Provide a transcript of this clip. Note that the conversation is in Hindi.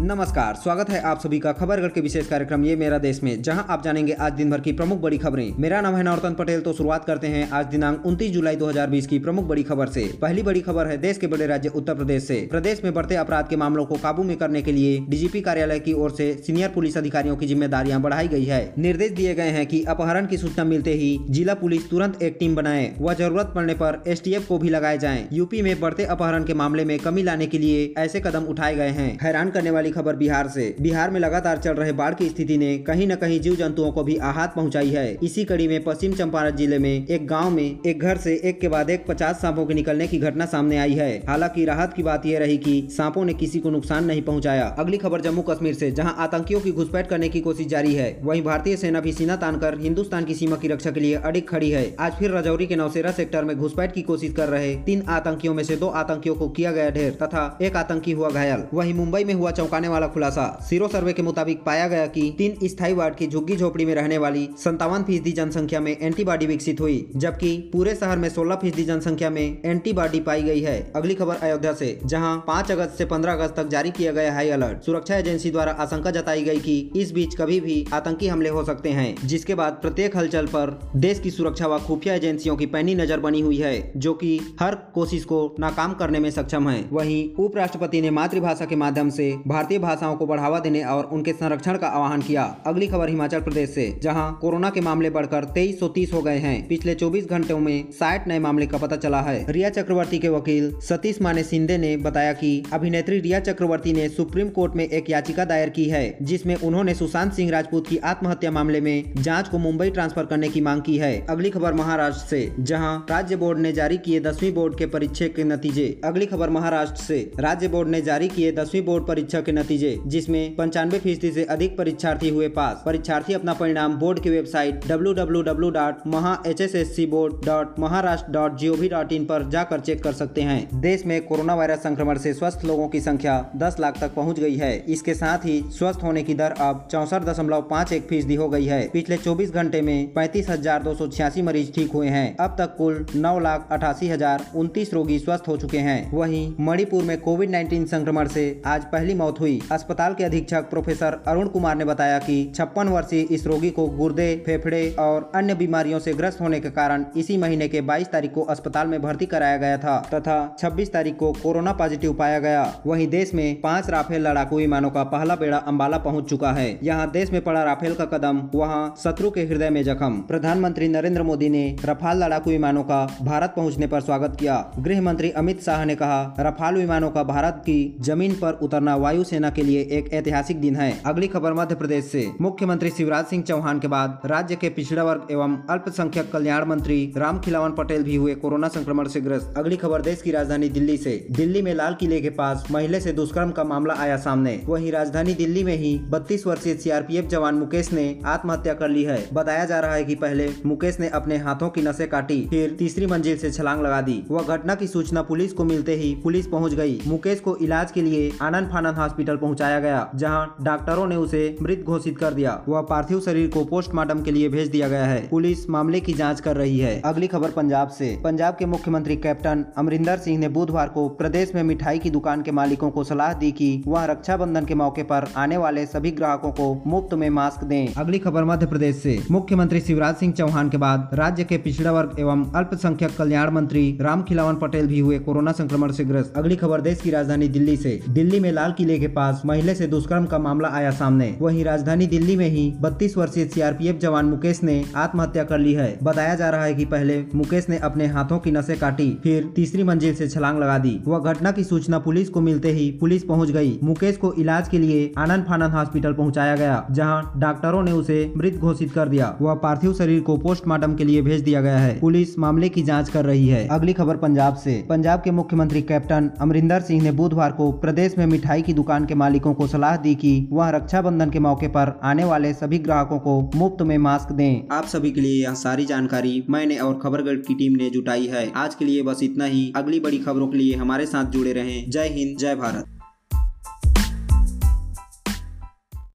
नमस्कार, स्वागत है आप सभी का खबरगढ़ के विशेष कार्यक्रम ये मेरा देश में, जहाँ आप जानेंगे आज दिन भर की प्रमुख बड़ी खबरें। मेरा नाम है नौरतन पटेल तो शुरुआत करते हैं आज दिनांक 29 जुलाई 2020 की प्रमुख बड़ी खबर से। पहली बड़ी खबर है देश के बड़े राज्य उत्तर प्रदेश से। प्रदेश में बढ़ते अपराध के मामलों को काबू में करने के लिए डीजीपी कार्यालय की ओर से सीनियर पुलिस अधिकारियों की जिम्मेदारियाँ बढ़ाई गई है। निर्देश दिए गए हैं की अपहरण की सूचना मिलते ही जिला पुलिस तुरंत एक टीम बनाए व ज़रूरत पड़ने आरोप एस को भी लगाए जाए। यूपी में बढ़ते अपहरण के मामले में कमी लाने के लिए ऐसे कदम उठाए गए हैं। हैरान करने वाली खबर बिहार से। बिहार में लगातार चल रहे बाढ़ की स्थिति ने कहीं न कहीं जीव जंतुओं को भी आहत पहुंचाई है। इसी कड़ी में पश्चिम चंपारण ज़िले में एक गाँव में एक घर से एक के बाद एक पचास सांपों के निकलने की घटना सामने आई है। हालाँकि राहत की बात यह रही की सांपों ने किसी को नुकसान नहीं पहुँचाया। अगली खबर जम्मू कश्मीर ऐसी जहाँ आतंकियों की घुसपैठ करने की कोशिश जारी है। वही भारतीय सेना भी सीना तानकर हिंदुस्तान की सीमा की रक्षा के लिए अडिग खड़ी है। आज फिर रजौरी के नौसेरा सेक्टर में घुसपैठ की कोशिश कर रहे तीन आतंकियों में से दो आतंकियों को किया गया ढेर तथा एक आतंकी हुआ घायल। वहीं मुंबई में हुआ चौंकाने वाला खुलासा। सीरो सर्वे के मुताबिक पाया गया कि तीन स्थायी वार्ड की झुग्गी झोपड़ी में रहने वाली संतावन फ़ीसदी जनसंख्या में एंटीबॉडी विकसित हुई, जबकि पूरे शहर में सोलह फ़ीसदी जनसंख्या में एंटीबॉडी पाई गई है। अगली खबर अयोध्या से, जहाँ 5 अगस्त से 15 अगस्त तक जारी किया गया हाई अलर्ट। सुरक्षा एजेंसी द्वारा आशंका जताई गई कि इस बीच कभी भी आतंकी हमले हो सकते हैं, जिसके बाद प्रत्येक हलचल पर देश की सुरक्षा व खुफिया एजेंसियों की पैनी नज़र बनी हुई है, जो की हर कोशिश को नाकाम करने में सक्षम है। वही उपराष्ट्रपति ने मातृभाषा के माध्यम ऐसी भारतीय भाषाओं को बढ़ावा देने और उनके संरक्षण का आह्वान किया। अगली खबर हिमाचल प्रदेश से, जहाँ कोरोना के मामले बढ़कर तेईस हो गए हैं। पिछले 24 घंटों में साठ नए मामले का पता चला है। रिया चक्रवर्ती के वकील सतीश माने सिंधे ने बताया कि अभिनेत्री रिया चक्रवर्ती ने सुप्रीम कोर्ट में एक याचिका दायर की है, जिसमें उन्होंने सुशांत सिंह राजपूत की आत्महत्या मामले में जाँच को मुंबई ट्रांसफ़र करने की मांग की है। अगली खबर महाराष्ट्र से, जहाँ राज्य बोर्ड ने जारी किए दसवीं बोर्ड के परीक्षा के नतीजे। अगली खबर महाराष्ट्र से, राज्य बोर्ड ने जारी किए दसवीं बोर्ड परीक्षा के नतीजे, जिसमें पंचानवे फ़ीसदी ऐसी अधिक परीक्षार्थी हुए पास। परीक्षार्थी अपना परिणाम बोर्ड की वेबसाइट www.mahahscboard.maharashtra.gov.in पर जाकर चेक कर सकते हैं। देश में कोरोना वायरस संक्रमण से स्वस्थ लोगों की संख्या 10 लाख तक पहुँच गई है। इसके साथ ही स्वस्थ होने की दर अब चौसठ दशमलव पाँच एक फ़ीसदी हो गई है। पिछले 24 घंटे में पैंतीस हज़ार दो सौ छियासी मरीज़ ठीक हुए हैं। अब तक कुल नौ लाख अठासी हज़ार उनतीस रोगी स्वस्थ हो चुके हैं। वहीं मणिपुर में कोविड 19 संक्रमण से आज पहली मौत हुई अस्पताल के अधीक्षक प्रोफेसर अरुण कुमार ने बताया कि छप्पन वर्षीय इस रोगी को गुर्दे, फेफड़े और अन्य बीमारियों से ग्रस्त होने के कारण इसी महीने के 22 तारीख को अस्पताल में भर्ती कराया गया था तथा 26 तारीख को कोरोना पॉजिटिव पाया गया। वहीं देश में पाँच राफेल लड़ाकू विमानों का पहला बेड़ा अम्बाला पहुँच चुका है। यहाँ देश में पड़ा राफेल का कदम वहाँ शत्रु के हृदय में जख्म। प्रधानमंत्री नरेंद्र मोदी ने रफाल लड़ाकू विमानों का भारत पहुँचने आरोप स्वागत किया। गृह मंत्री अमित शाह ने कहा, रफाल विमानों का भारत की ज़मीन आरोप उतरना वायुसेना के लिए एक ऐतिहासिक दिन है। अगली खबर मध्य प्रदेश से। मुख्यमंत्री शिवराज सिंह चौहान के बाद राज्य के पिछड़ा वर्ग एवं अल्पसंख्यक कल्याण मंत्री राम खिलावन पटेल भी हुए कोरोना संक्रमण से ग्रस्त। अगली खबर देश की राजधानी दिल्ली से। दिल्ली में लाल किले के पास महिला से दुष्कर्म का मामला आया सामने। वही राजधानी दिल्ली में ही बत्तीस वर्षीय सीआरपीएफ जवान मुकेश ने आत्महत्या कर ली है। बताया जा रहा है की पहले मुकेश ने अपने हाथों की नसें काटी, फिर तीसरी मंजिल से छलांग लगा दी। वह घटना की सूचना पुलिस को मिलते ही पुलिस पहुँच गई। मुकेश को इलाज के लिए आनंद फानंद हॉस्पिटल पहुँचाया गया, जहाँ डॉक्टरों ने उसे मृत घोषित कर दिया। वह पार्थिव शरीर को पोस्टमार्टम के लिए भेज दिया गया है। पुलिस मामले की जाँच कर रही है। अगली खबर पंजाब से। पंजाब के मुख्यमंत्री कैप्टन अमरिंदर सिंह ने बुधवार को प्रदेश में मिठाई की दुकान के मालिकों को सलाह दी कि वह रक्षाबंधन के मौके पर आने वाले सभी ग्राहकों को मुफ़्त में मास्क दें। अगली खबर मध्य प्रदेश से। मुख्यमंत्री शिवराज सिंह चौहान के बाद राज्य के पिछड़ा वर्ग एवं अल्पसंख्यक कल्याण मंत्री राम खिलावन पटेल भी हुए कोरोना संक्रमण से ग्रस्त। अगली खबर देश की राजधानी दिल्ली से। दिल्ली में लाल किले के पास महिला से दुष्कर्म का मामला आया सामने। वहीं राजधानी दिल्ली में ही 32 वर्षीय सीआरपीएफ जवान मुकेश ने आत्महत्या कर ली है। बताया जा रहा है कि पहले मुकेश ने अपने हाथों की नसें काटी, फिर तीसरी मंजिल से छलांग लगा दी। वह घटना की सूचना पुलिस को मिलते ही पुलिस पहुँच गई। मुकेश को इलाज के लिए आनंद फानंद हॉस्पिटल पहुँचाया गया, जहाँ डॉक्टरों ने उसे मृत घोषित कर दिया। वह पार्थिव शरीर को पोस्टमार्टम के लिए भेज दिया गया है। पुलिस मामले की जाँच कर रही है। अगली खबर पंजाब ऐसी पंजाब के मुख्यमंत्री कैप्टन अमरिंदर सिंह ने बुधवार को प्रदेश में मिठाई की दुकान के मालिकों को सलाह दी कि वह रक्षाबंधन के मौके पर आने वाले सभी ग्राहकों को मुफ़्त में मास्क दें। आप सभी के लिए यह सारी जानकारी मैंने और खबरगढ़ की टीम ने जुटाई है। आज के लिए बस इतना ही। अगली बड़ी खबरों के लिए हमारे साथ जुड़े रहे। जय हिंद, जय भारत।